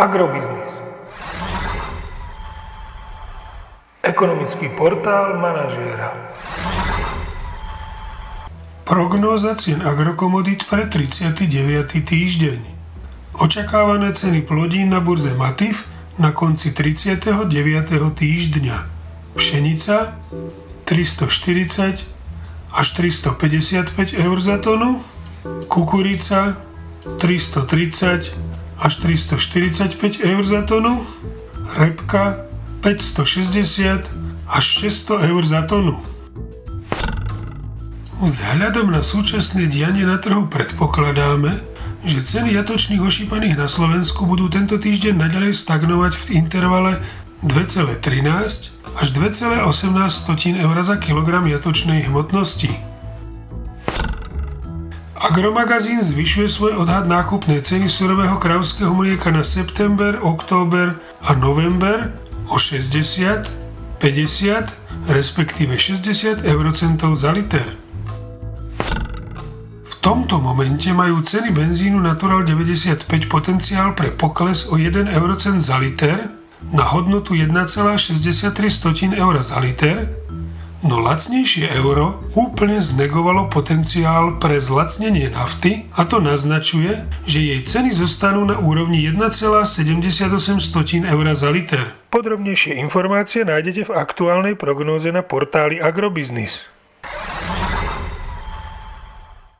Agrobiznis. Ekonomický portál manažéra. Prognóza cien agrokomodít pre 39. týždeň. Očakávané ceny plodín na burze Matif na konci 39. týždňa. Pšenica 340 až 355 eur za tonu, kukurica 330 až 345 eur za tonu, repka 560 až 600 eur za tonu. Vzhľadom na súčasné dianie na trhu predpokladáme, že ceny jatočných ošípaných na Slovensku budú tento týždeň naďalej stagnovať v intervale 2,13 až 2,18 eur za kilogram jatočnej hmotnosti. Agromagazín zvyšuje svoj odhad nákupnej ceny surového kravského mlieka na september, október a november o 60, 50, respektíve 60 eurocentov za liter. V tomto momente majú ceny benzínu Natural 95 potenciál pre pokles o 1 eurocent za liter na hodnotu 1,63 eur za liter No lacnejšie euro úplne znegovalo potenciál pre zlacnenie nafty a to naznačuje, že jej ceny zostanú na úrovni 1,78 eur za liter. Podrobnejšie informácie nájdete v aktuálnej prognóze na portáli Agrobiznis.